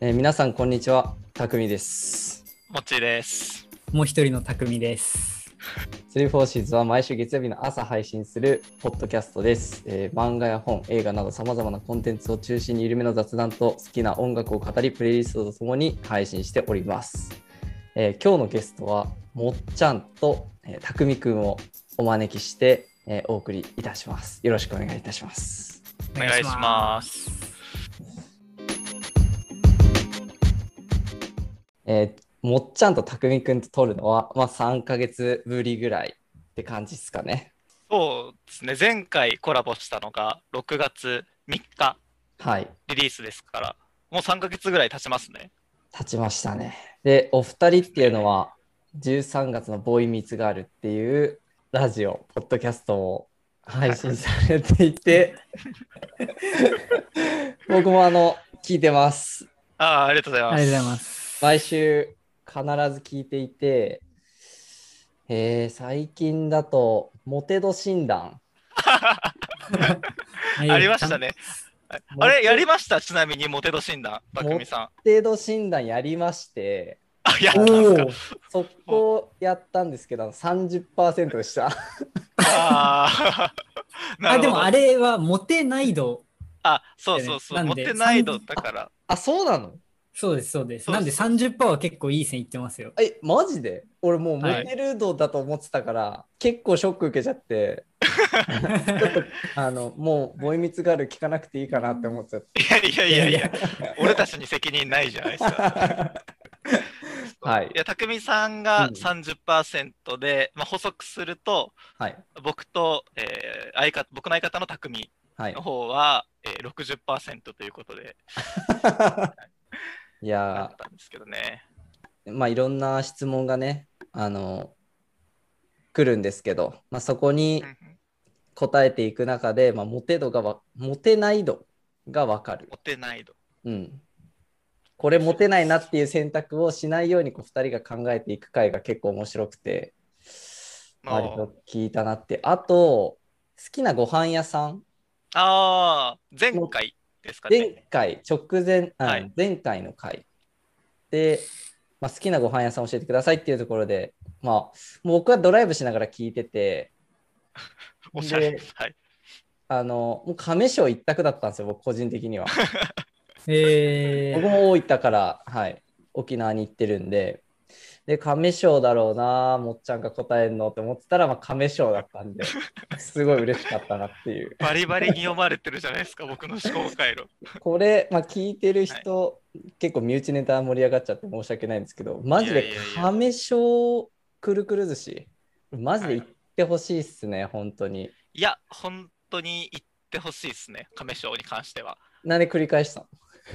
えー皆さんこんにちは、たくみです。もっちーです。もう一人の匠です。スリーフォーシーズは毎週月曜日の朝配信するポッドキャストです。えー漫画や本、映画など様々なコンテンツを中心に緩めの雑談と好きな音楽を語り、プレイリストとともに配信しております。えー今日のゲストは、もっちゃんと、えーたくみくんをお招きして、えーお送りいたします。よろしくお願いいたします。お願いします。えーもっちゃんとたくみくんと撮るのは、まあ、3ヶ月ぶりぐらいって感じですかね。そうですね、前回コラボしたのが6月3日はい。リリースですから、もう3ヶ月ぐらい経ちますね。経ちましたね。で、お二人っていうのは、13月のボーイミーツガールっていうラジオ、ポッドキャストを配信されていて、僕もあの、聞いてます。ああ、ありがとうございます。ありがとうございます。毎週必ず聞いていて、えー最近だと、モテ度診断。は いありました。ね。あれ、やりました？ちなみにモテ度診断、たくみさん。モテ度診断やりまして、あ、やったおんですか？お。速攻やったんですけど、30%でした。ああ、るほどでもあれはモテない度。あ、そうそうそう。モテない度だから。あ、そうなの？そうです、そうです。なんで30%は結構いい線いってますよ。え、マジで？俺もうモはいテる度だと思ってたから、結構ショック受けちゃって、ちょっとあのもうボイミツガール聞かなくていいかなって思っちゃって。いやいやいやいや、俺たちに責任ないじゃないですか。はいいや、たくみさんがうん30%で、まあ、補足すると、はい。僕と、えー相方僕の相方の匠はいの。方は、えー、60%ということで いあやったんですけどね。ー、まあいろんな質問がね、あの、来るんですけど、まあ、そこに答えていく中で、まあ、モテ度がわ、モテない度がわかる。モテない度。うん。これモテないなっていう選択をしないようにこう2人が考えていく回が結構面白くて、割と聞いたなって。あと、好きなご飯屋さん、あー、前回ですか前ね。回、直前、あはい前回の回で、まあ、好きなご飯屋さん教えてくださいっていうところで、まあ、もう僕はドライブしながら聞いてて、おしゃれで。はい。あの、もう亀賞一択だったんですよ、僕個人的には。えー、僕も大分から、はい、沖縄に行ってるんで、で、亀賞だろうな、もっちゃんが答えるのって思ってたら、まあ、亀賞だったんで、すごい嬉しかったなっていう。バリバリに読まれてるじゃないですか、僕の思考回路。これ、まあ、聞いてる人、結構身内ネタ盛り上がっちゃって申し訳ないんですけど、マジで亀賞くるくる寿司、マジで行ってほしいっすね、本当に。いや、本当に言ってほしいですね、亀賞に関しては。なんで繰り返したの？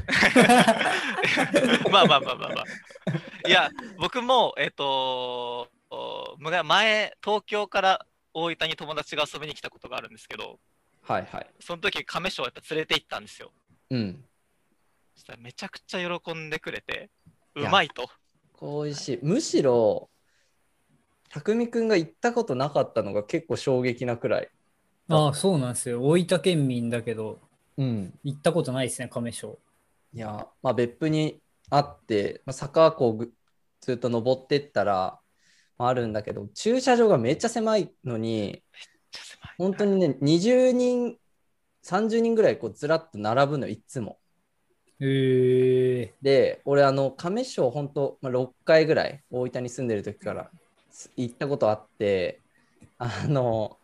まあまあまあまあまあ。いや、僕も、えっ、と、おむが前、東京から大分に友達が遊びに来たことがあるんですけど、はいはい。その時亀賞やっぱ連れて行ったんですよ。うん。そしたらめちゃくちゃ喜んでくれて、いうやまいと。こう美味しい。むしろ、匠くんが行ったことなかったのが結構衝撃なくらい。ああ、そうなんですよ。大分県民だけど、うん。行ったことないですね、亀賞。いや、まあ、別府にあって、まあ、坂こうぐずっと登ってったら、まあ、あるんだけど、駐車場がめっちゃ狭いのに、めっちゃ狭い本当にね、20人、30人ぐらいこうずらっと並ぶの、いつも。えで、俺、あの、亀賞、本当、まあ、6回ぐらい、大分に住んでる時からす行ったことあって、あの、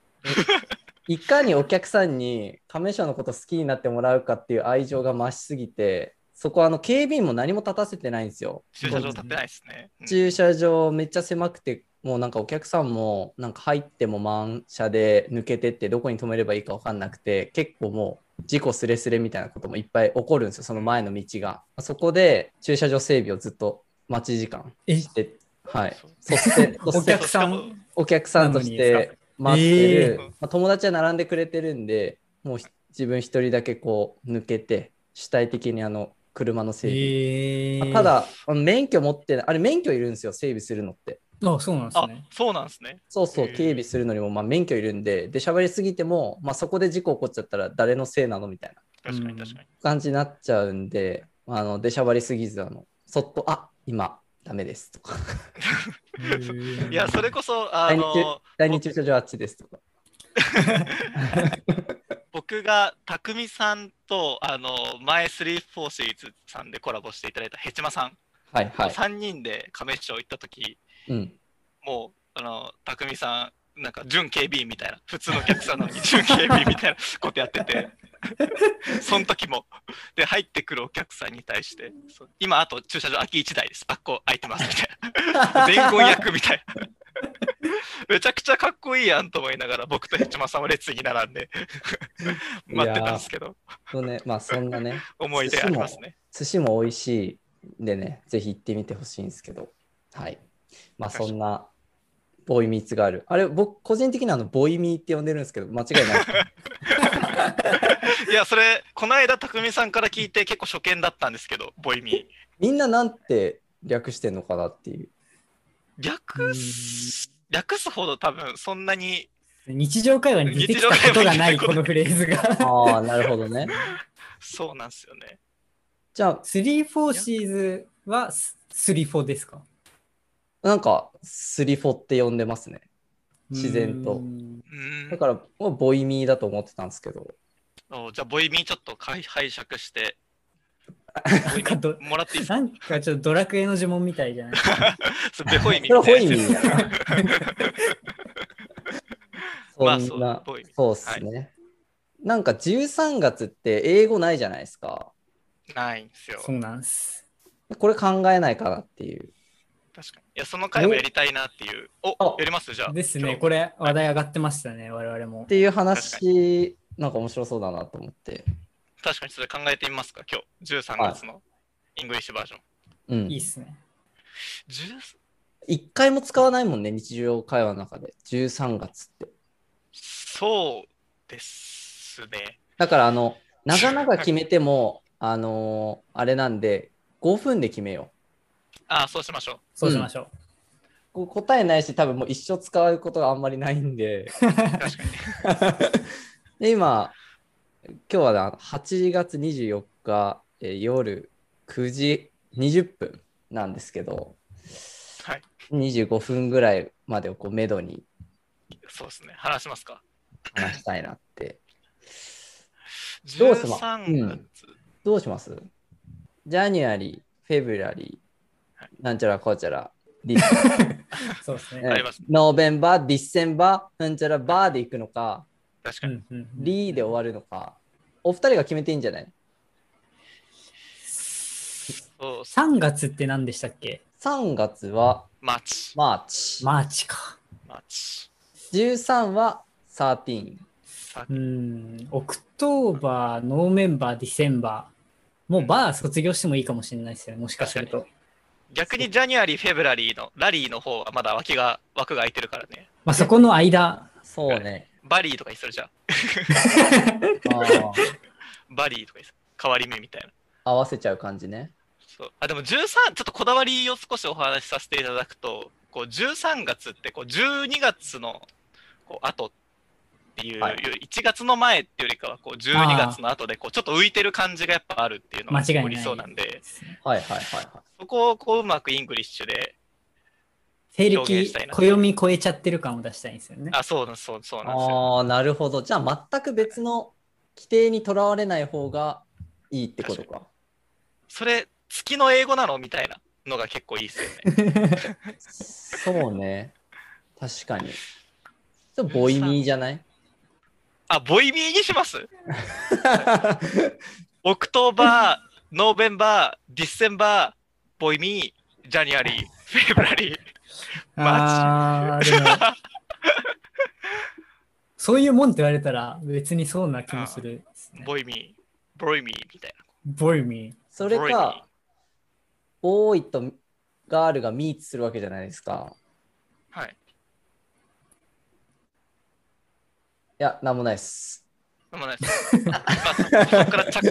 いかにお客さんに亀賞のこと好きになってもらうかっていう愛情が増しすぎて、そこ、あの、警備員も何も立たせてないんですよ。駐車場立ってないですね。うん駐車場めっちゃ狭くて、もうなんかお客さんもなんか入っても満車で抜けてってどこに止めればいいか分かんなくて、結構もう事故すれすれみたいなこともいっぱい起こるんですよ、その前の道が。そこで駐車場整備をずっと待ち時間え？して、はい。そして、そ お客さん。お客さんとして待ってる、えーまあ、友達は並んでくれてるんで、もうひ自分一人だけこう抜けて、主体的にあの車の整備。えー、まあた、だ、免許持ってない、あれ免許いるんですよ、整備するのって。あそうなんですあね。そうなんですね。そうそう、警備するのにもまあ免許いるんで、で、喋りすぎても、まあ、そこで事故起こっちゃったら誰のせいなのみたいな確かにうん確かに。感じになっちゃうんで、あの出しゃばりすぎず、あのそっと、あ今、ダメですとか、いや、それこそ、あ第二駐の、第二駐車場あっちですとか。僕が匠さんと、あの、前34シリーズさんでコラボしていただいたヘチマさん、はいはい。3人で亀市長行った時うん。もう、あの、匠さん、なんか準警備員みたいな、普通のお客さんなのに 準警備員みたいなことやってて、その時も、で、入ってくるお客さんに対して、今、あと駐車場空き1台です、あっこ空いてますみたいな、伝言役みたいな。めちゃくちゃかっこいいやんと思いながら、僕とヘッチマさんは列に並んで待ってたんですけど、そうね、まあそんなね、思い出ありますね。寿司も美味しいんでね、ぜひ行ってみてほしいんですけど、はい。まあそんな、ボイミーツがある。あれ、僕、個人的にはあのボイミーって呼んでるんですけど、間違いない。いや、それ、この間、匠さんから聞いて結構初見だったんですけど、ボイミー。みんななんて略してんのかなっていう。略す、略すほど多分そんなに、日常会話に出てきたことがない、このフレーズが。ああ、なるほどね。そうなんですよね。じゃ3-4シーズは3-4ですか？あ、なんか、スリフォって呼んでますね。自然とだから、もうボイミーだと思ってたんですけど、おじゃあ、ボイミーちょっと解拝借して、なんかどーもらってなんかちょっとドラクエの呪文みたいじゃない？ですか。それベホイミそ れはホイーみたいなミな。まあそんな、そうっすね。なんか13月って英語ないじゃないですか。ないんですよ。そうなんです。これ考えないかなっていう。確かに。いや、その回もやりたいなっていう。おあやります？じゃあ。ですね、これ話題上がってましたね、我々もっ。ていう話、なんか面白そうだなと思って。確かにそれ考えてみますか、今日。13月のイングリッシュバージョン。うんいいっ。すね。13一回も使わないもんね、日常会話の中で。13月って。そうですね。だから、あの、長々決めても、あのーあれなんで、5分で決めよあそうしましょう。そうしましょう。う。こう答えないし、多分もう一生使うことがあんまりないんで。確かに。で今、今日はな8月24日、えー夜9時20分なんですけど、はい。25分ぐらいまでをこうめどにそうですね。話しますか？話したいなって。どうしま13月。どうします？ January、February、なんちゃらこうちゃら、ディスそうですね。あります November、December、なんちゃらバーで行くのか、確かに。リーで終わるのか、お二人が決めていいんじゃない？そうっす3月って何でしたっけ ?3 月は？ March。マーチ、マーチか。 March。13は13、さうん、 October、November、December。もうバー卒業してもいいかもしれないですよね、もしかすると。逆に January、February のラリーの方はまだ脇が枠が空いてるからね。まあそこの間、そうね。バリーとかにするじゃん。バリーとかにする。変わり目みたいな。合わせちゃう感じね。そうあでも13、ちょっとこだわりを少しお話しさせていただくと、こう13月ってこう12月のこう後っていう、はい1月の前っていうよりかはこう12月の後でこうちょっと浮いてる感じがやっぱあるっていうのが間違いない理想なんで、はいはいはいはい。そこをこううまくイングリッシュで、西暦暦超えちゃってる感を出したいんですよね。あ、そうなんそうそうなんですよ。ああ、なるほど。じゃあ全く別の規定にとらわれない方がいいってことか。それ、月の英語なのみたいなのが結構いいですよね。そうね。確かに。ちょっとボイミーじゃない？あ、ボイミーにします？ October、November、December、ボイミー、 January、February。あー、でも、そういうもんって言われたら別にそうな気もするね。ボイミー、ボイミーみたいボイミそれか、ボーイとガールがミーツするわけじゃないですか。な。はい。いや、なんもないっす。なんもないです。まあ、そそこから着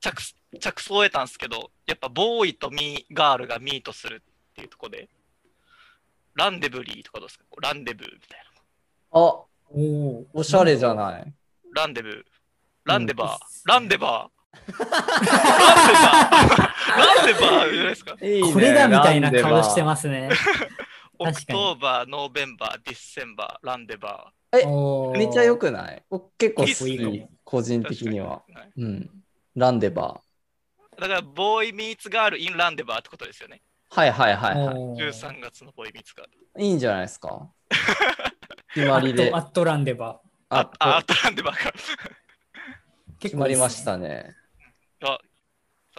着着想を得たんですけど、やっぱボーイとミー、ガールがミートするっていうところで、ランデブリーとかどうですか？ランデブーみたいあ、ー。おーおしゃれじゃない？な。ランデブー、ランデバー、うんランデバなんでバーなんでバーじゃないですか？いいねこれだみたいな顔してす。ますね。オクトーバー、 November、December、ランデバーめっちゃ良くない？僕結構好き、個人ー。的には。うん。ランデバだから、 Boy Meets Girl in ランデバーってことですよね。ー。はいはいはいはい。おー13月の Boy Meets Girl。いいんじゃないですか？決まりでア。ットアットランデバあ、あ、ああとランデバーか。ー。決まりましたね。あ、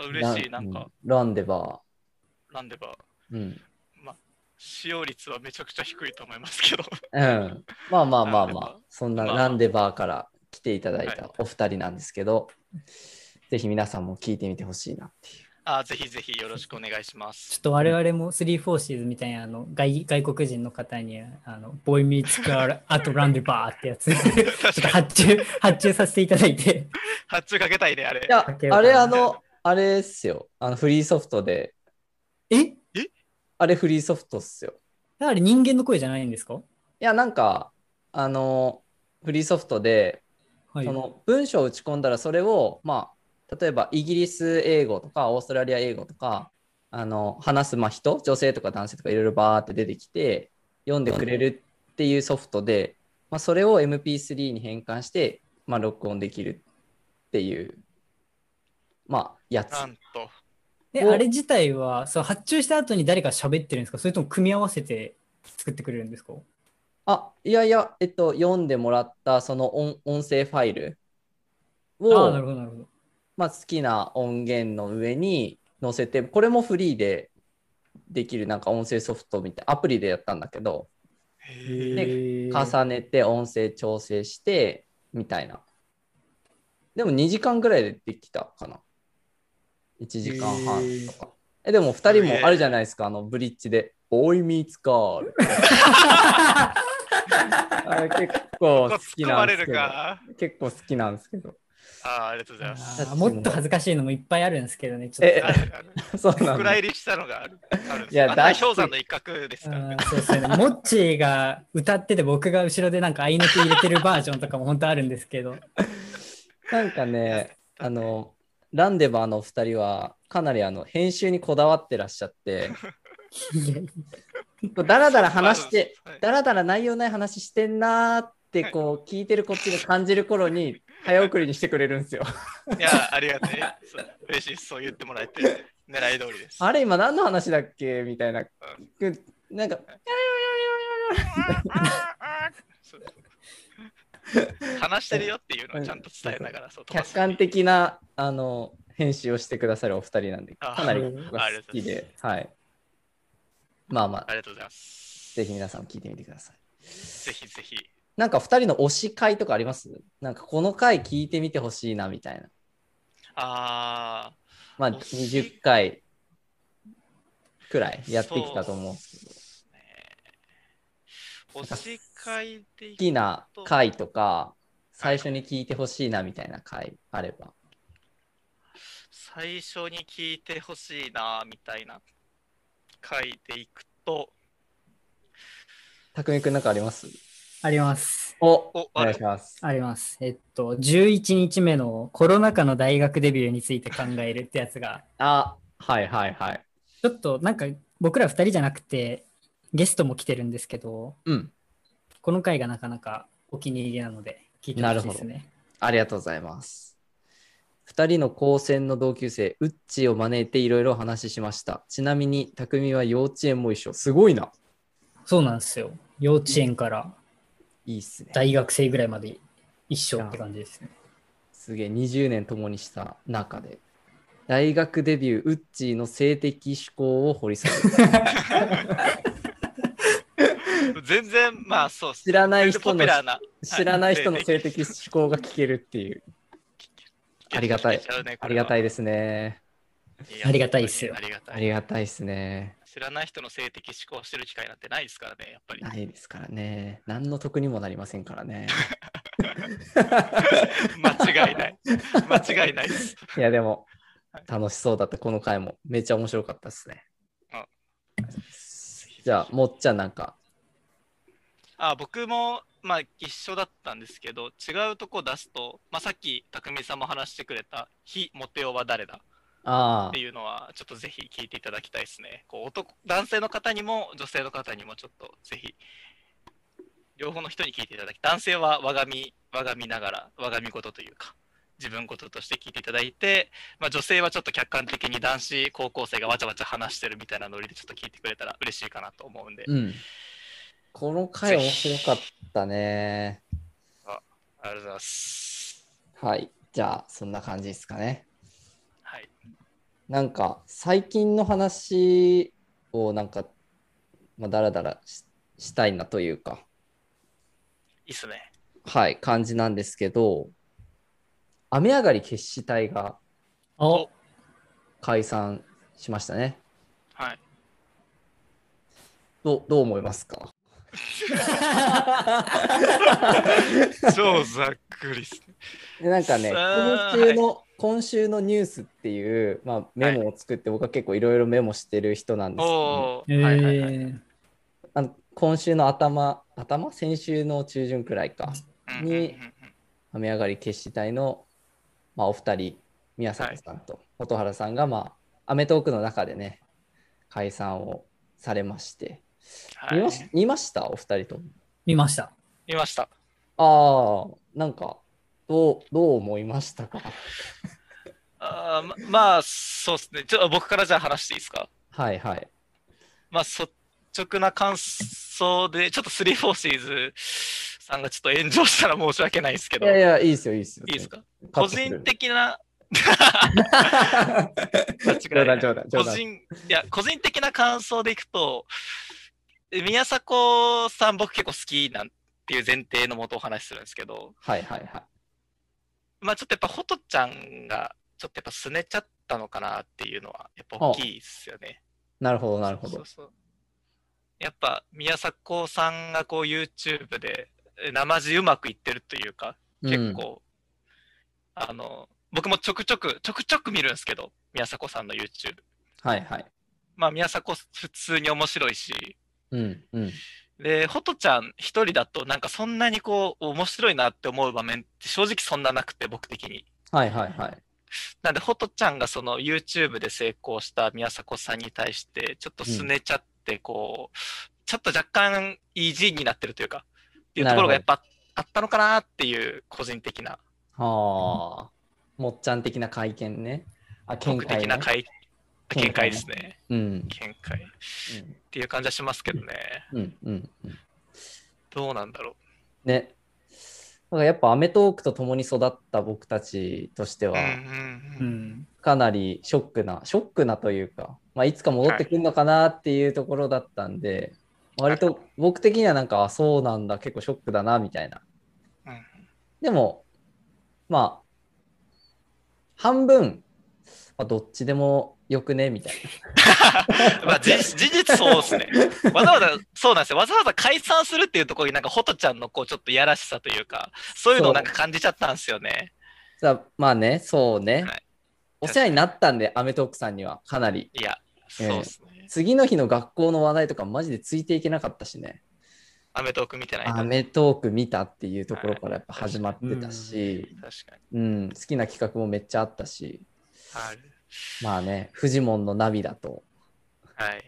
嬉しい。なんか、うんランデバランデバー。ー。うん。使用率はめちゃくちゃ低いと思いますけど。うん。まあまあまあまあ、そんなまあランデバーから来ていただいはたお二人なんですけど、ぜひ皆さんも聞いてみてほしいなっていう。あ、ぜひぜひよろしくお願いしまちょっす。と我々も3、4シーズみたいなあの外外国人の方にあのボーイミーツカーアットランデバーってやつ。ちょっと発注発注させていただいて。発注かけたいね、あれ。い。やあなれあの、あれっすよ。あのフリーソフトで、え？あれフリーソフトっすよ。やはり人間の声じゃないんですか？いや、なんか、あの、フリーソフトで、はい。その文章を打ち込んだらそれを、まあ、例えばイギリス英語とかオーストラリア英語とかあの話すまあ人女性とか男性とかいろいろバーって出てきて読んでくれるっていうソフトで、まあ、それを MP3 に変換して、まあ、録音できるっていう、まあ、やつ。なんと。おえあれ自体はそう発注した後に誰か喋ってるんですか？それとも組み合わせて作ってくれるんですか？あいやいや、えっと、読んでもらったその音音声ファイルああなるを、ほどなるほどまあ、好きな音源の上に載せて、これもフリーでできるなんか音声ソフトみたいなアプリでやったんだけど、へーへー重ねて音声調整してみたいな。でも2時間ぐらいでできたかな。1時間半とか。えでも2人もあるじゃないですか、あのブリッジで。ボーイミーツカール。あれ結構好きなんですけど。結構好きなんですけど。あーありがとうございます。もっと恥ずかしいのもいっぱいあるんですけどねちょっえとそうなんだ。りしたのがある。あるんですいや大氷山の一角ですからねそうですよね。モッチーが歌ってて僕が後ろでなんか合いの手入れてるバージョンとかも本当あるんですけど。なんかね、あの、ランデバーのお二人はかなりあの編集にこだわってらっしゃって、だらだら話してはい、だらだら内容ない話してんなーってこう聞いてるこっちが感じる頃に早送りにしてくれるんですよ。いや、ありがたい。嬉しい。そう言ってもらえて、狙い通りです。あれ今何の話だっけ？みたいな。なんか、そう話してるよっていうのをちゃんと伝えながら、そう客観的なあの編集をしてくださるお二人なんで、あかなり僕が好きで、はい。まあまああ、りがとうございます。ぜひ皆さん聞いてみてください。ぜひぜひ。なんか二人の推し会とかあります？なんかこの回聞いてみてほしいなみたいな。あまあ推し20回くらいやってきたと思うんですけど。ー、推し会で好きな回とか、最初に聞いてほしいなみたいな回あれば。最初に聞いてほしいな、みたいな回でいくと、たくみくんなんかあります？あります。おおお願いします。あります。えっと、11日目のコロナ禍の大学デビューについて考えるってやつが、あ、はいはいはい。ちょっとなんか僕ら2人じゃなくてゲストも来てるんですけど、うん。この回がなかなかお気に入りなので聞いてほしいですね。ありがとうございます。二人の高専の同級生、ウッチーを招いていろいろお話ししました。ちなみに、匠は幼稚園も一緒。すごいな。そうなんですよ。幼稚園からいいっすね。大学生ぐらいまで一緒って感じですね。すげえ、20年共にした中で。大学デビュー、ウッチーの性的思考を掘り下げた。全然、まあそう知らない人の。知らない人の性的思考が聞けるっていう。ありがたいありがたいでですね。ありがたいっすよありがたあい。りがたいですね。知らない人の性的思考をしてる機会なんてないですからね、やっぱり。ないですからね。何の得にもなりませんからね。間違いない。間違いないです。いや、でも、楽しそうだった、この回も。めっちゃ面白かったですねあ。じゃあ、もっちゃんなんか。あ僕も、まあ一緒だったんですけど、違うとこ出すと、まあさっき匠さんも話してくれた、非モテ男は誰だ？あっていうのは、ちょっとぜひ聞いていただきたいですね。こう男男性の方にも女性の方にもちょっとぜひ、両方の人に聞いていただき、男性は我が身、我が身ながら、我が身事というか、自分事として聞いていただいて、まあ、女性はちょっと客観的に男子高校生がわちゃわちゃ話してるみたいなノリでちょっと聞いてくれたら嬉しいかなと思うんで、あ。うん。この回面白かったね。ありがとうございます。はい。じゃあ、そんな感じですかね。はい。なんか、最近の話をなんか、まあ、だらだらししたいなというか、いいっすね。はい、感じなんですけど、雨上がり決死隊がお解散しましたね。はい。どうどう思いますか？超ざっくりっすね。でなんかね、さあ今週の、今週のニュースっていう、まあ、メモを作って、僕は結構いろいろメモしてる人なんですけど、えおー、はいはいはい。ーあの今週の頭、頭？先週の中旬くらいか、うんうんうんうん。雨上がり決死隊の、まあ、お二人、宮坂さんと蛍原さんが、まあ、アメトークの中でね、解散をされまして、はい。見まし見ました？お二人とも。見ました。見ました。ああ、なんか、どう、どう思いましたか？あーままあ、そうですね。ちょっと僕からじゃあ話していいですか？はいはい。まあ、率直な感想で、ちょっと3、4シーズさんがちょっと炎上したら申し訳ないですけど、いいやいや、いいですよ、いいですよ。いですか？個人的な、冗談、冗談。個人、いや、個人的な感想でいくと、宮迫さん僕結構好きなんていう前提のもとお話しするんですけど、はいはいはい。まあちょっとやっぱホトちゃんがちょっとやっぱすねちゃったのかなっていうのはやっぱ大きいですよね。なるほど、なるほどそう。そうやっぱ宮迫さんがこう YouTube でえ生地うまくいってるというか、結構、あの、僕もちょくちょく、ちょくちょく見るんですけど、宮迫さんの YouTube。うん。はいはい。まあ宮迫普通に面白いし、うんうん。で、ホトちゃん一人だとなんかそんなにこう面白いなって思う場面って正直そんななくて僕的に。はいはいはい。なんで、ホトちゃんがその YouTube で成功した宮迫さんに対して、ちょっとすねちゃって、こう、ちょっと若干イージーになってるというか、っていうところがやっぱあったのかなっていう個人的な、はあ。もっちゃん的な会見ね。あ、見僕解、ね。的な見見解ですね。うん。見解っていう感じはしますけどね。うんうんうん。どうなんだろね。だからやっぱ『アメトーーク』と共に育った僕たちとしてう。は、うんうんううん。ん。かなりショックな、ショックなというか、まあ、いつか戻ってくるのかなっていうところだったんで、割と僕的にはなんか、あそうなんだ、結構ショックだな、みたいな。うんでも、まあ、半分、まあ、どっちでもよくね、みたい まあ、事事実そうですね。わざわざ、そうなんですよ。わざわざ解散するっていうところになんかホトちゃんのこうちょっとやらしさというか、そういうのをなんか感じちゃったんですよね。まあね、そうね。はいお世話になったんで、アメトーークさんにはかなり。いや、そうですね。次の日の学校の話題とかマジでついていけなかったしね。アメトーク見てないアメトーク見たっていうところからやっぱ始まってたし、確かうん、好きな企画もめっちゃあったし、に。ある。まあね、フジモンの涙と、はい。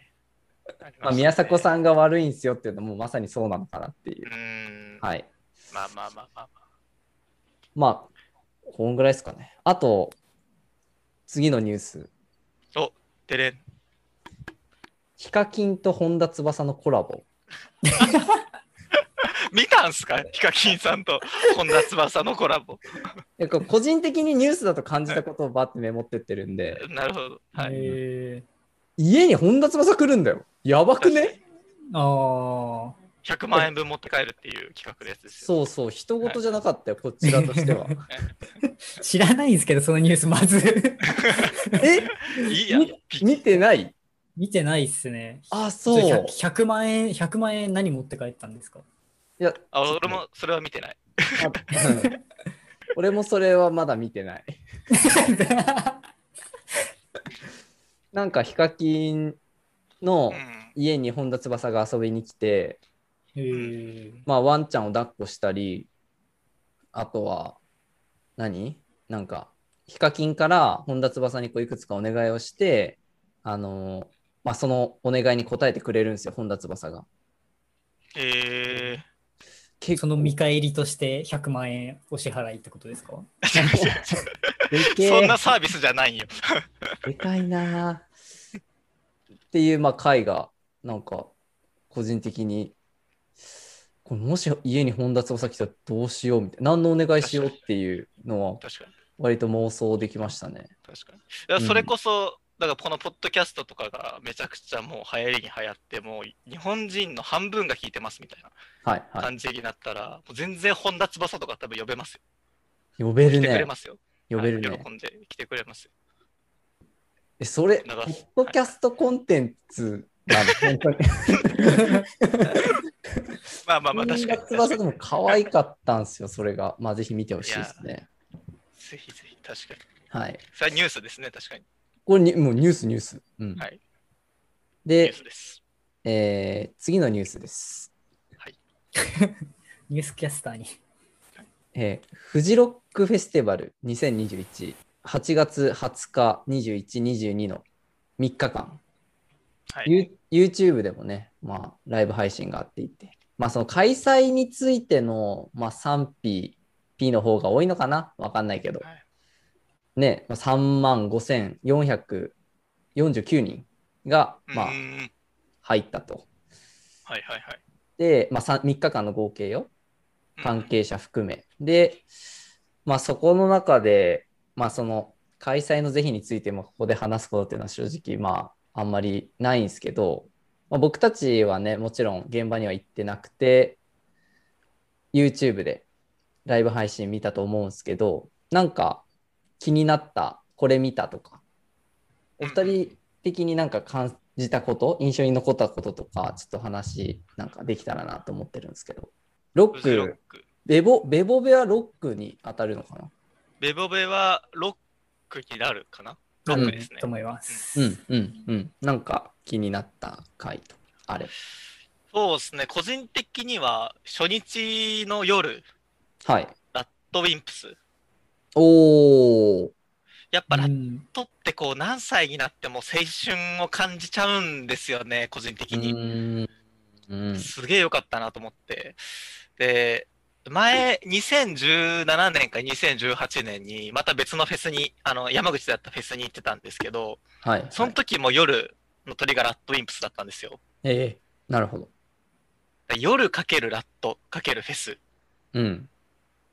まあ、宮迫ん。さんが悪いんすよっていうのもまさにそうなのかなっていうう。はい。まあまあまあまあままあ、こんぐらいですかね。あと、次のニュース。あ。お、てれん。ヒカキンと本田翼のコラボ。見たんすか？ヒカキンさんと本田翼のコラボ。いや個人的にニュースだと感じたことをバッてメモってってるんで、なるほど。はい。え家に本田翼来るんだよ。やばくね？ー、あ100万円分持って帰るっていう企画ですよ。そうそう、人事じゃなかったよ、こちらとしては。ー 知らないんですけど、そのニュースまず。え？いいや見てない？見てないっすね。あ、そう。100 100万円、100万円何持って帰ったんですか？いや、あ、俺もそれは見てない。俺もそれはまだ見てない。なんかヒカキンのうん。家に本田翼が遊びに来て、まあ、ワンちゃんを抱っこしたり、あとは何、なんか、ヒカキンから本田翼にこういくつかお願いをして、あのまあ、そのお願いに応えてくれるんですよ、本田翼が。えー、結その見返りとして100万円お支払いってことですか？でけえそんなサービスじゃないよ。でかいなあっていう、まあ、回が、なんか、個人的に、これもし家に本田翼来たらどうしようみたいな、何のお願いしようっていうのは。割と妄想できましたね。確かに。それこそ、だからこのポッドキャストとかがめちゃくちゃもう流行りに流行って、もう日本人の半分が聞いてますみたいなはい、は感じになったら、もう全然本田翼とか多分呼べますよ。い。呼べる来てくれね。ますよ。呼べるね。はい喜んで来てくれますよ。え、それ、ポッドキャストコンテンツなの、本当に？まあまあまあ、確かに。本田翼でも可愛かったんですよ、それが。まあ、ぜひ見てほしいですね。ぜひぜひ、確かに。はい。それはニュースですね、確かに。これに、もうニュース、ニュース。うん。はい。ニュでー、スです。えー次のニュースです。ニュースキャスターに。えーフジロックフェスティバル2021、8月20日、21、22の3日間、はい。You- YouTube でもね、まあ、ライブ配信があっていて、まあ、その開催についての、まあ、賛否、P の方が多いのかな？わかんないけど、はいね、まあ3万5449人が、まあ入ったと。はいはいはい。で、まあ、3, 3日間の合計よ。うん関係者含め。で、まあそこの中で、まあその開催の是非についてもここで話すことっていうのは正直まああんまりないんですけど、まあ、僕たちはね、もちろん現場には行ってなくて、YouTube でライブ配信見たと思うんですけど、なんか気になった、これ見たとか、お二人的になんか感じたこと、印象に残ったこととか、ちょっと話なんかできたらなと思ってるんですけど。ロッフジロック、ク。ベボ、ベボベはロックに当たるのかな？ベボベはロックになるかな？ロックですねと。思います。うんうんうん。なんか気になった回と、あれ。そうですね、個人的には初日の夜、はい。ラッドウィンプス。おー。やっぱラッうんドってこう何歳になっても青春を感じちゃうんですよね、個人的うに。すげえ良かったなと思って。で、前、2017年か2018年に、また別のフェスに、あの、山口でやったフェスに行ってたんですけど、はい。その時も夜の鳥がラッドウィンプスだったんですよ。ええなるほど。夜かけるラットかけるフェス。うん。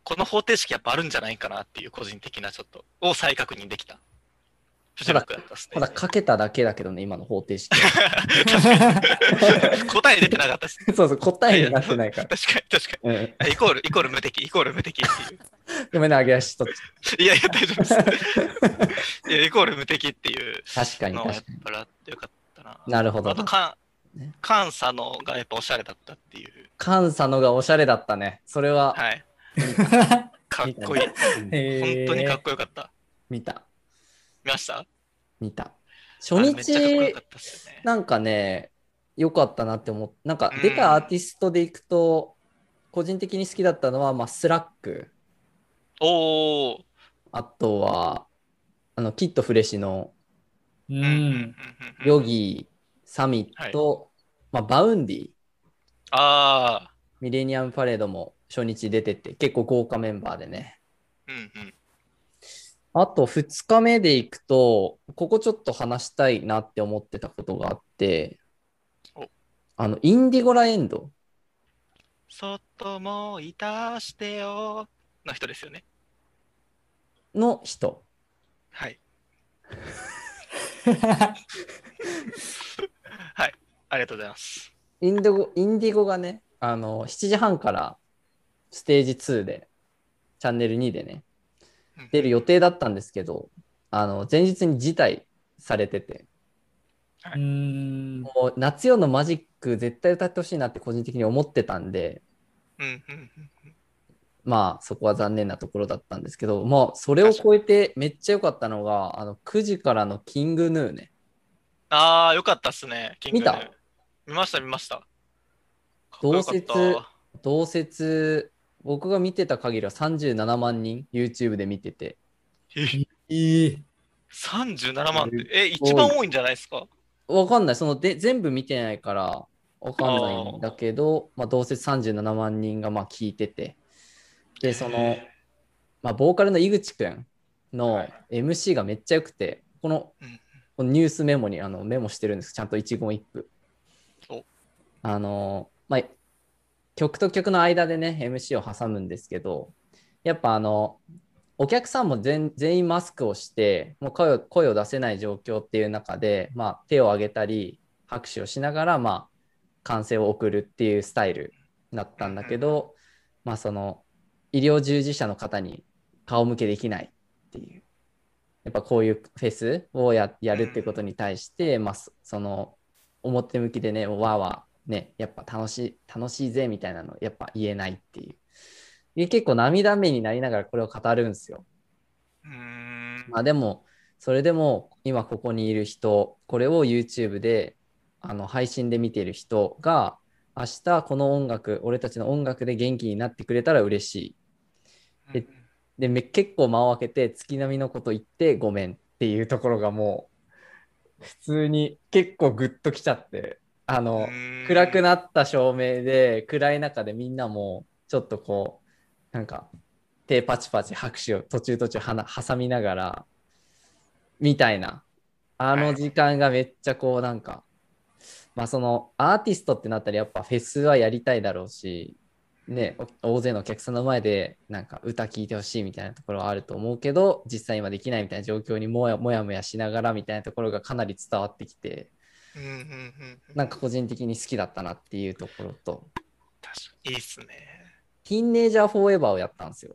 この方程式やっぱあるんじゃないかなっていう個人的なちょっと、を再確認できた。フジロックだったっすねただ。かけただけだけどね、今の方程式。答え出てなかったです。そうそう、答えになってないから。確かに確かうん。に。イコール、イコール無敵、イコール無敵っていう。ごめんね、揚げ足と。いやいや、大丈夫です。いや、イコール無敵っていう確かに確かに。ってよかったな。なるほどあと、かねん、監査のがやっぱおしゃれだったっていう。監査のがおしゃれだったね。それは、はい。かっこいい。本当にかっこよかった。見た。見ました？見た。初あれめっちゃかっこよ日か、ったっすよね。なんかね、良かったなって思っなんかうん出たアーティストでいくと、個人的に好きだったのは、まあ、スラック、おー。あとは、あの、キッドフレッシュのううんうんうんん。ヨギー、サミット、まあ、バウンディ、あミレニアムパレードも初日出てて、結構豪華メンバーでね。ー。うんうん。あと2日目で行くと、ここちょっと話したいなって思ってたことがあってお、あの、インディゴラエンドそっともいたしてよの人ですよね。の人。はい。はい。ありがとうございます。インディゴ、インディゴがね、あの、7時半からステージ2で、チャンネル2でね、うん出る予定だったんですけど、あの、前日に辞退されてて、うん。もう夏夜のマジック絶対歌ってほしいなって個人的に思ってたんで、うんうんうん。まあそこは残念なところだったんですけど、まあそれを超えてめっちゃ良かったのが、あの9時からのキングヌーね。ああ、よかったっすね。キングヌー見た？見ました、見ました。同同説、僕が見てた限りは37万人 YouTube で見てて。えええ37万って、え、一番多いんじゃないですか？わかんない。そので全部見てないからわかんないんだけど、まあ、同説37万人がまあ聞いてて。で、その、へまあ、ボーカルの井口くんはのい MC がめっちゃ良くて、このうんこのニュースメモにあのメモしてるんです。ちゃんと一言一句お。あの、まあ、曲と曲の間でね、MC を挟むんですけど、やっぱあの、お客さんも全員マスクをして、もう声を声を出せない状況っていう中で、まあ、手を挙げたり、拍手をしながら、まあ、歓声を送るっていうスタイルだったんだけど、まあ、その、医療従事者の方に顔向けできないっていう。やっぱこういうフェスをやるってことに対して、まあ、その表向きでね、わーわーね、やっぱ楽しい、楽しいぜみたいなのやっぱ言えないっていう。で結構涙目になりながらこれを語るんですよ。まあでも、それでも今ここにいる人、これを YouTube であの配信で見ている人が、明日この音楽、俺たちの音楽で元気になってくれたら嬉しい。でで、め結構間を空けて月並みのこと言ってごめんっていうところがもう、普通に結構グッときちゃって、あの、暗くななった照明で暗い中でみんなもちょっとこうなんか手パチパチ拍手を途中途中はな挟みながらみたいな。あの時間がめっちゃこうなんかまあそのアーティストってなったらやっぱフェスはやりたいだろうしねお大勢のお客さんの前でなんか歌聴いてほしいみたいなところはあると思うけど実際今できないみたいな状況にもやもやもやしながらみたいなところがかなり伝わってきて。なんか個人的に好きだったなっていうところと確かにいいっすね。ティーンネイジャーフォーエバーをやったんですよ。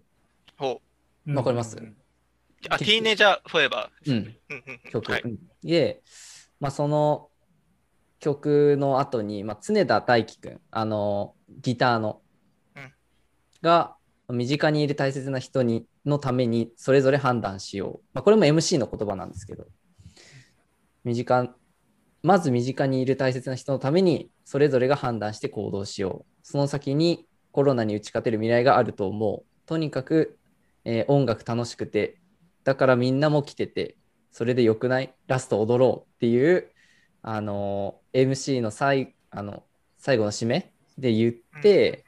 ほう。わかります？うんあ、ティーネージャーフォーエバー。うん、曲。はいうんで、まあ、その曲の後に、まあ、常田大輝くん、あの、ギターの、うんが、身近にいる大切な人にのためにそれぞれ判断しよう。まあ、これも MC の言葉なんですけど、身近、まず身近にいる大切な人のためにそれぞれが判断して行動しよう。その先にコロナに打ち勝てる未来があると思う。とにかく、えー音楽楽しくて、だからみんなも来てて、それでよくない？ラスト踊ろうっていう、あの MC の最あの最後の締めで言って、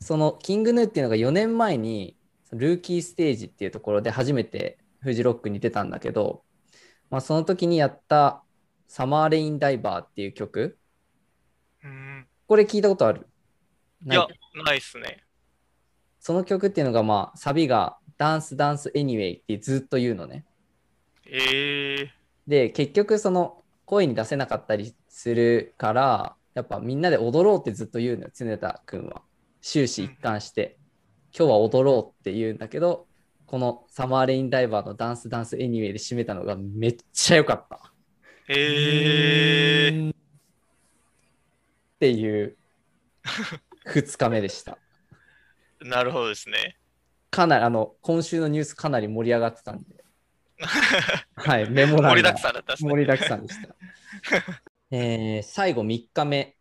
そのキングヌーっていうのが4年前にルーキーステージっていうところで初めてフジロックに出たんだけど、まあ、その時にやった「サマーレインダイバー」っていう曲。うん。これ聞いたことある？ない？いや、ないっすね。その曲っていうのがまあサビが「ダンスダンスエニウェイ」ってずっと言うのね。ええで結局その声に出せなかったりするからやっぱみんなで踊ろうってずっと言うのよ常田君は。終始一貫して、今日は踊ろうって言うんだけどこのサマーレインダイバーのダンスダンスエニウェイで締めたのがめっちゃ良かったっええていう2日目でしたなるほどですね。かなりあの今週のニュースかなり盛り上がってたんで はいメモ欄が盛りだくさんだったね。盛りだくさんでした。えー最後3日目、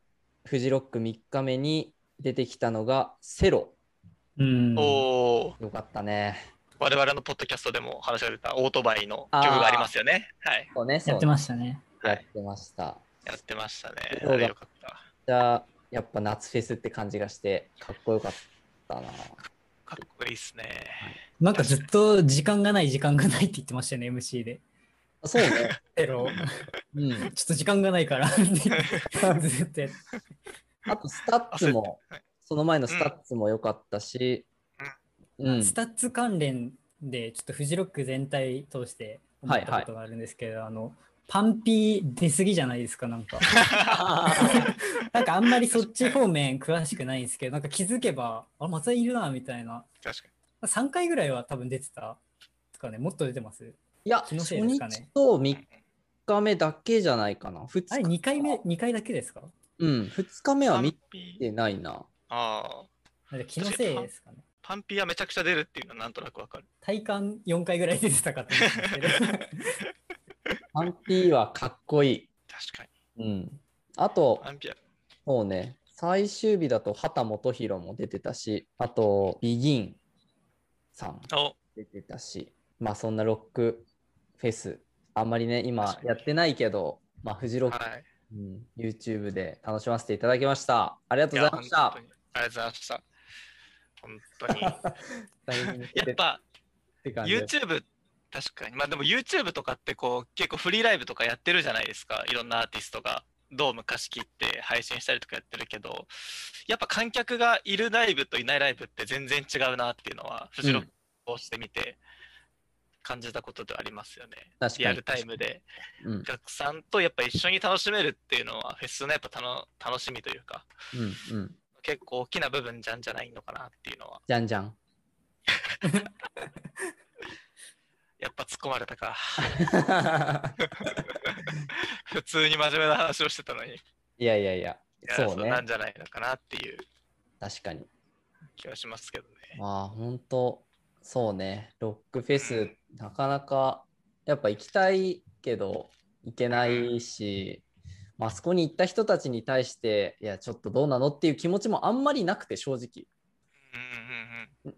フジロック3日目に出てきたのがセロ。うん。おお、よかったね。我々のポッドキャストでも話が出たオートバイの曲がありますよね。はい。そうね、やってましたね。やってました。やってましたね。よかった。じゃあ、やっぱ夏フェスって感じがして、かっこよかったな。かっこいいっすね。なんかずっと時間がない時間がないって言ってましたよね、MC で。そうね。けど、うん。ちょっと時間がないから ずっとやっあと、 STUTS もはい、その前の STUTS も良かったし、うん。 STUTS 関連でちょっとフジロック全体通して思ったことがあるんですけど、あの PUNPEE 出過ぎじゃないですかなんか。なんかあんまりそっち方面詳しくないんですけどなんか気づけばあまたいるなみたいな。確か3回ぐらいは多分出てたですかねもっと出てます？いや、気の初せいですかね。日と3日目だけじゃないかな。2あれ日2回目2回だけですか？うん、2日目は見ピてないな。ああ気のせいですかねパンピはめちゃくちゃ出るっていうのはなんとなくわかる。体感4回ぐらい出てたかと思うんですけどパンピーはかっこいい。確かうん。あとに。、パンピは。そうね、最終日だと畑基博も出てたし、あと、ビギンさんお出てたし、まあそんなロックフェス、あんまりね、今やってないけど、まあフジロック、はい。うん、YouTube で楽しませていただきました。ありがとうございましたありがとうございました。本当に。やっぱ YouTube、確かに。まあでも YouTube とかってこう結構フリーライブとかやってるじゃないですか。いろんなアーティストがドーム貸し切って配信したりとかやってるけど、やっぱ観客がいるライブといないライブって全然違うなっていうのは、フジロックをしてみて感じたことではありますよね。リアルタイムでうんお客さんとやっぱ一緒に楽しめるっていうのはフェスのやっぱたの楽しみというか、うんうん。結構大きな部分じゃんじゃないのかなっていうのは、じゃんじゃん。やっぱ突っ込まれたか。普通に真面目な話をしてたのに、いいやいやいや、やそうねなんじゃないのかなっていう確かに。気はしますけどね。まあ本当そうねロックフェスなかなかやっぱ行きたいけど行けないし、まあそこに行った人たちに対していやちょっとどうなのっていう気持ちもあんまりなくて正直。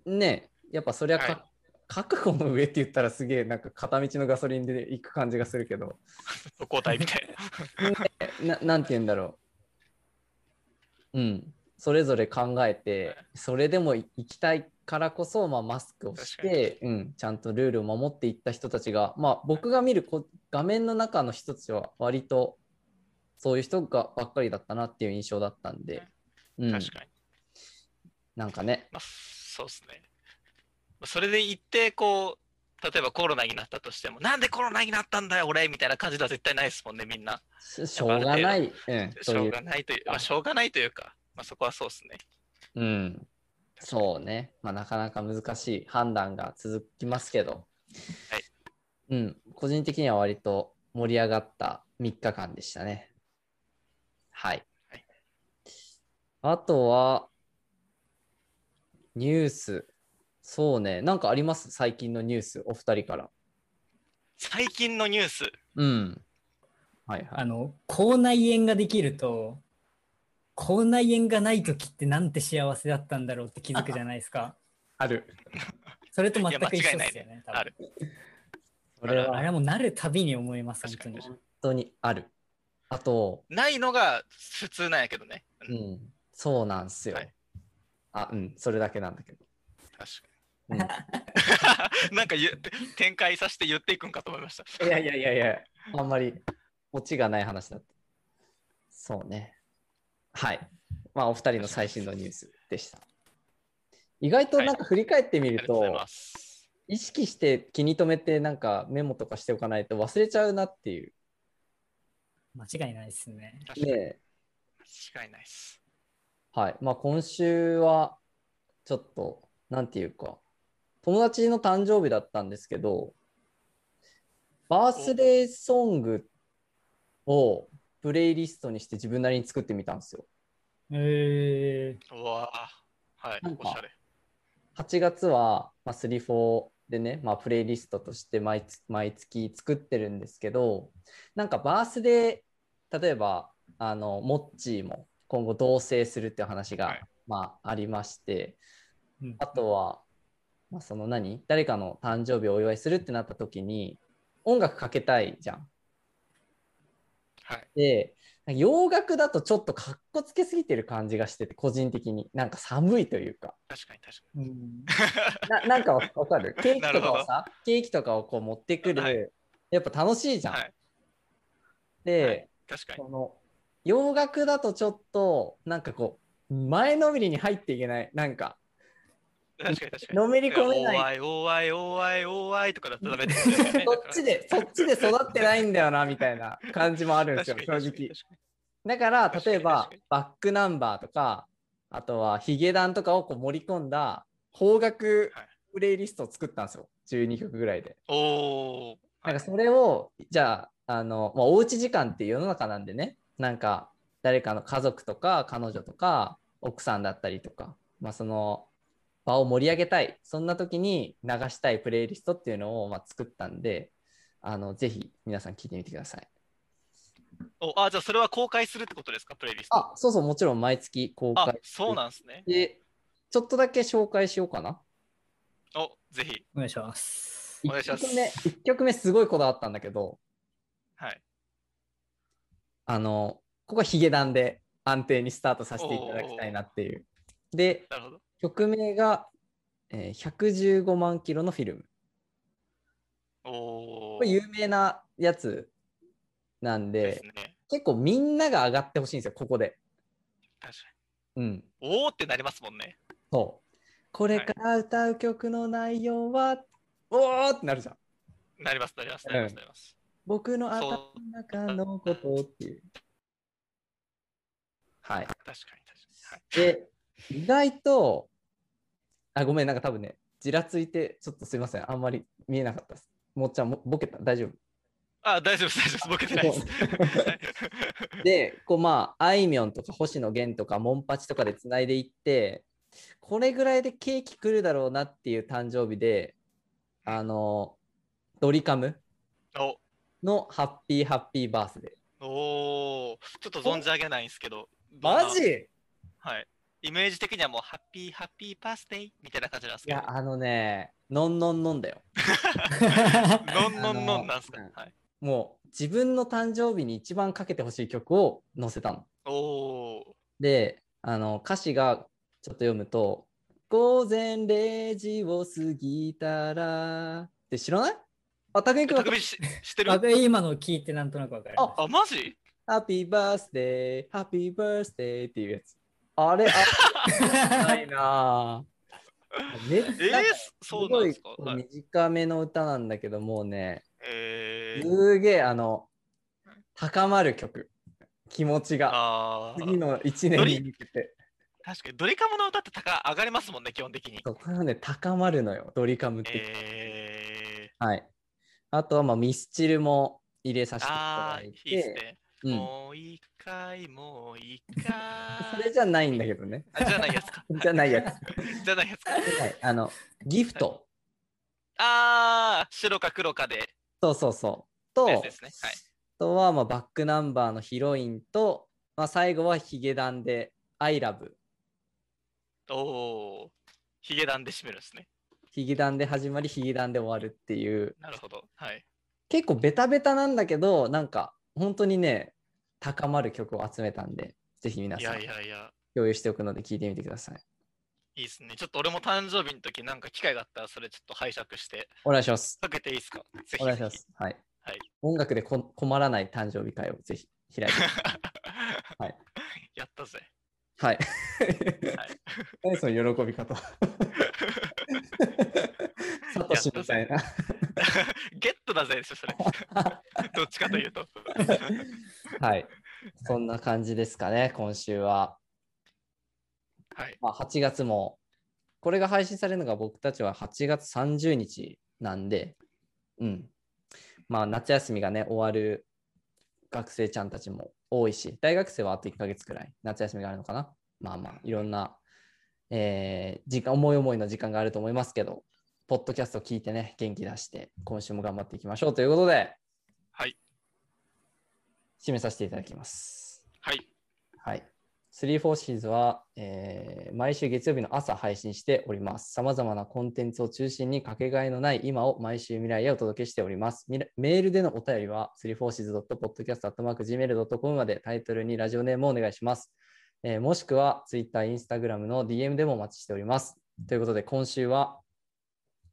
ねやっぱそりゃか、はい。覚悟の上って言ったらすげえなんか片道のガソリンで行く感じがするけど。うん。交代みたいな。ななんて言うんだろう。うん。それぞれ考えてそれでも行きたいからこそ、まあ、マスクをして、うん、ちゃんとルールを守っていった人たちが、まあ、僕が見るこ画面の中の人たちは割とそういう人がばっかりだったなっていう印象だったんで、うん、確かに。なんかね。まあ、そうですね。それで言って、こう、例えばコロナになったとしても、なんでコロナになったんだよ、俺みたいな感じでは絶対ないですもんね、みんな。ししょうがない、うん、しょうがないという、まあ、しょうがないというか、まあ、そこはそうですね。うん、そうね、まあ、なかなか難しい判断が続きますけど、はい。うん、個人的には割と盛り上がった3日間でしたね。はい。はいあとは、ニュース。そうね、なんかあります？最近のニュース、お二人から。最近のニュース、うん。はいはい。あの、口内炎ができると、口内炎がない時ってなんて幸せだったんだろうって気づくじゃないですか。ある。それと全く一緒ですよね。多分ある。それはあれはもうなるたびに思います、本当に。本当にある。あと、ないのが普通なんやけどね。ううんん、そうなんすよ。はいあ、うん、それだけなんだけど。確うんかに。なんか言って展開させて言っていくんかと思いました。いやいやいやいや、あんまりオチがない話だった。そうね。はい。まあ、お二人の最新のニュースでした。意外となんか振り返ってみると、ありがとうございます。意識して気に留めてなんかメモとかしておかないと忘れちゃうなっていう。間違いないですね。確かにね間違いないです。はい。まあ、今週はちょっと、なんていうか、友達の誕生日だったんですけど、バースデーソングをプレイリストにして自分なりに作ってみたんですよ。えうわぁ。はいなん、かおしゃれ。8月は、まあ、3-4でね、まあ、プレイリストとして毎月毎月作ってるんですけど、なんかバースデー、例えば、あの、モッチーも今後同棲するっていう話が、はいまあ、ありまして、ー、あとは、まあ、その何？誰かの誕生日をお祝いするってなった時に、音楽かけたいじゃん。はい。で、洋楽だとちょっとかっこつけすぎてる感じがしてて、個人的に。なんか寒いというか。確かに確かうん ななんかわわかる？ケーキとかをさ、ケーキとかをこう持ってくる、はいやっぱ楽しいじゃん。に。はい。で、はい確かに。その洋楽だとちょっとなんかこう前のめりに入っていけない。なんか。確かに確かに。のめり込めない。おーいおーいおーいおーいとかだったらダメですよね。そっちでそっちで育ってないんだよなみたいな感じもあるんですよ正直。だから例えばバックナンバーとかあとはヒゲダンとかをこう盛り込んだ邦楽はい。プレイリストを作ったんですよ。12曲ぐらいで。おー。なんかそれを、じゃあ、あの、まあ、おうち時間っていう世の中なんでね、なんか誰かの家族とか彼女とか奥さんだったりとか、まあ、その場を盛り上げたい、そんな時に流したいプレイリストっていうのをまあ作ったんで、あのぜひ皆さん聞いてみてください。おあ、じゃあそれは公開するってことですか、プレイリスト。あ、そうそう、もちろん毎月公あ開。そうなんですね。で、ちょっとだけ紹介しようかな。お、ぜひ。お願いします。お願いします1曲目、一曲目すごいこだわったんだけど、はい。あの、ここはヒゲダンで安定にスタートさせていただきたいなっていう。で。曲名が、えー115万キロのフィルム。おこお。れ有名なやつなんで、ね。結構みんなが上がってほしいんですよ、ここで。確かうん。に。おおってなりますもんね。そう。これから歌う曲の内容は、おーってなるじゃん。なります、なります、なります、なります。僕の頭その中のことっていう。はい。確かに、確かに。はい。で、意外と、あ、ごめん、なんか多分ね、じらついて、ちょっとすいません、あんまり見えなかったです。もっちゃん、もボケた？大丈夫？あ、大丈夫です、大丈夫です。ボケてないです。はいで、こうまあ、あいみょんとか星野源とかモンパチとかでつないでいって、これぐらいでケーキ来るだろうなっていう誕生日で、あの、ドリカム？おのハッピーハッピーバースデー。おおちょっと存じ上げないんですけど。どマジ？はい。イメージ的にはもう、ハッピーハッピーバースデー？みたいな感じなんですけどいや、。あのね、のんのんのんだよ。のんのんのんなんすか？はい。もう自分の誕生日に一番かけてほしい曲を載せたの。おおで、あの歌詞がちょっと読むと、午前0時を過ぎたら、って知らない？あ、たくみくんー。匠し知ってる？あ今の聞いてなんとなくわかります。あ、マジ？ハッピーバースデー、ハッピーバースデーっていうやつ。あれ、あ、ないなぁ。めっえーちゃ、そうなんですか？ごいはい。短めの歌なんだけど、もうね、えー、すげえ、あの、高まる曲。気持ちが。あー次の1年に向けて。確かにドリカムの歌って高上がりますもんね、基本的に。そうこれはね、高まるのよ、ドリカムって。えはい。あとは、まあ、ミスチルも入れさー、せていただいて、ね。うん、もう一回、もう一回。それじゃないんだけどね。あ じゃないやつか。じゃないやつ。じゃないやつか。はい、あの、ギフト。あー、白か黒かで。そうそうそう。と、ねはいあとは、まあ、バックナンバーのヒロインと、まあ、最後はヒゲダンで、I love。おー、ヒゲダンで締めるんですね。ヒゲダンで始まり、ヒゲダンで終わるっていう、なるほど。はい。結構ベタベタなんだけど、なんか、本当にね、高まる曲を集めたんで、ぜひ皆いやさんいやいや、共有しておくので聞いてみてください。いいですね。ちょっと俺も誕生日の時なんか機会があったらそれちょっと拝借してお願いします。かけていいですか？お願いします。はい。はい音楽でこ困らない誕生日会をぜひ開いて。はい。やったぜ。はい。はい、何その喜び方。サトシみたいな。ゲットだぜ、それ。どっちかというと。はい。そんな感じですかね、今週は。はい。まあ、8月も、これが配信されるのが僕たちは8月30日なんで、うん。まあ、夏休みがね、終わる学生ちゃんたちも多いし、大学生はあと1ヶ月くらい夏休みがあるのかな。まあまあ、いろんな、えー時間、思い思いの時間があると思いますけど、ポッドキャスト聞いてね、元気出して、今週も頑張っていきましょうということで、はい。締めさせていただきます。はい。はい。3 4シーズは、えー毎週月曜日の朝配信しております。さまざまなコンテンツを中心にかけがえのない今を毎週未来へお届けしております。メールでのお便りは 34seas.podcast.gmail.com までタイトルにラジオネームをお願いします。えーもしくは Twitter、Instagram の DM でもお待ちしております。ということで今週は、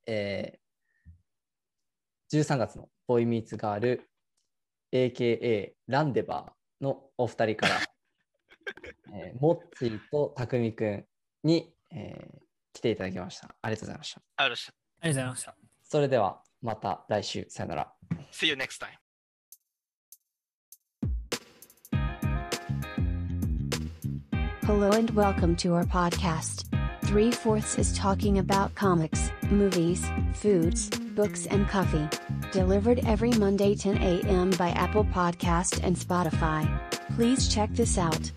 えー13月のボーイミーツガール AKA ランデバーのお二人から えー、モッチーとたくみくんに、えー来ていただきました。ありがとうございました。ありがとうございました。それではまた来週、さよなら。See you next time. Hello and welcome to our podcast. Three Fourths is talking about comics, movies, foods, books, and coffee. Delivered every Monday 10 a.m. by Apple Podcast and Spotify. Please check this out.